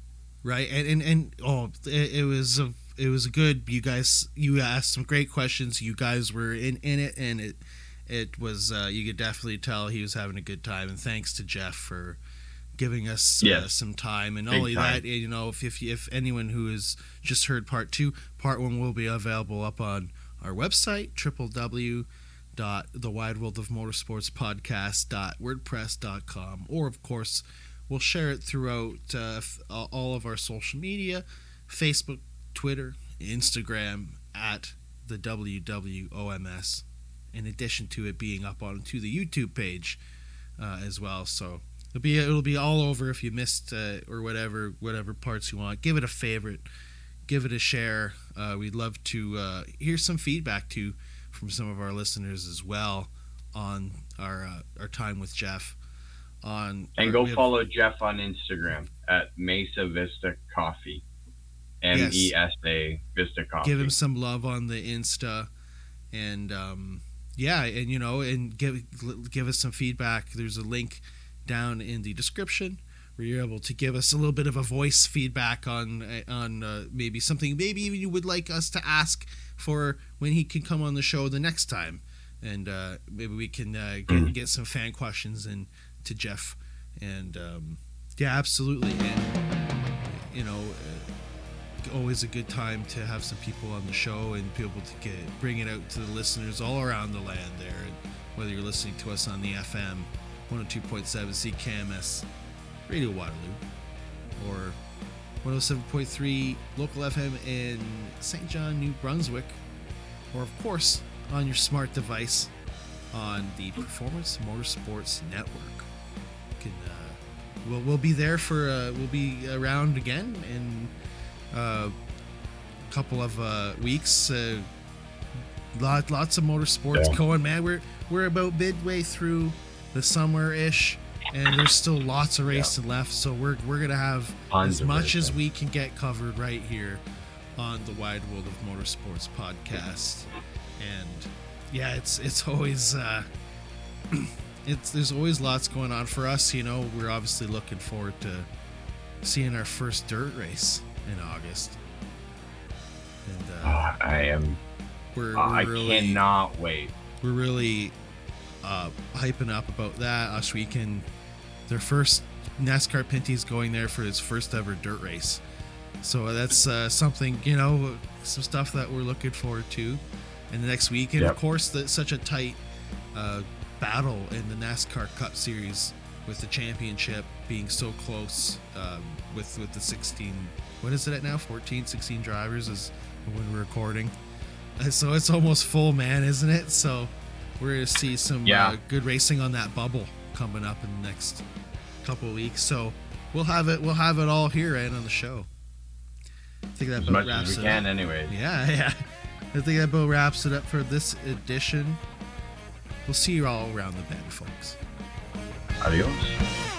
Right. And, and, and oh, it, it was a, it was good. You guys, you asked some great questions. You guys were in in it, and it it was uh, you could definitely tell he was having a good time. And thanks to Jeff for giving us uh, some time. And Big only time. that, you know, if, if if anyone who has just heard part two, part one will be available up on our website, www.thewideworldofmotorsportspodcast.wordpress.com, or of course, we'll share it throughout uh, all of our social media, Facebook, Twitter, Instagram at the WWOMS. In addition to it being up onto the YouTube page uh, as well, so It'll be it'll be all over if you missed uh, or whatever whatever parts you want. Give it a favorite, give it a share. Uh, we'd love to uh, hear some feedback too from some of our listeners as well on our uh, our time with Jeff. On and go follow Jeff on Instagram at Mesa Vista Coffee, M E S A Vista Coffee. Give him some love on the Insta, and um, yeah, and you know, and give give us some feedback. There's a link down in the description where you're able to give us a little bit of a voice feedback on on uh, maybe something maybe even you would like us to ask for when he can come on the show the next time and uh, maybe we can uh, get, mm. get some fan questions in to Jeff and um, yeah absolutely and you know uh, always a good time to have some people on the show and be able to get bring it out to the listeners all around the land there and whether you're listening to us on the FM 102.7 CKMS Radio Waterloo or 107.3 local FM in St. John, New Brunswick, or of course on your smart device on the Performance Motorsports Network. Can, uh, we'll, we'll be there for uh, we'll be around again in uh, a couple of uh, weeks. Uh, lot, lots of motorsports yeah. going, man. We're we're about midway through the summer ish, and there's still lots of races yeah. left. So we're we're gonna have Tons as much as we can get covered right here on the Wide World of Motorsports podcast. And yeah, it's it's always uh, it's there's always lots going on for us. You know, we're obviously looking forward to seeing our first dirt race in August. And uh, oh, I am. We're, we're I really, cannot wait. We're really uh, hyping up about that weekend. Their first NASCAR Pinty's going there for his first ever dirt race. So that's uh, something, you know, some stuff that we're looking forward to. And the next week, and yep. of course, the, such a tight uh, battle in the NASCAR Cup Series with the championship being so close um, with with the 16. What is it at now? 14, 16 drivers is when we're recording. So it's almost full, man, isn't it? So we're going to see some yeah. uh, good racing on that bubble coming up in the next couple weeks. So we'll have it. We'll have it all here and on the show. I think that as much wraps as we can, up. anyway. Yeah, yeah. I think that about wraps it up for this edition. We'll see you all around the bend, folks. Adios.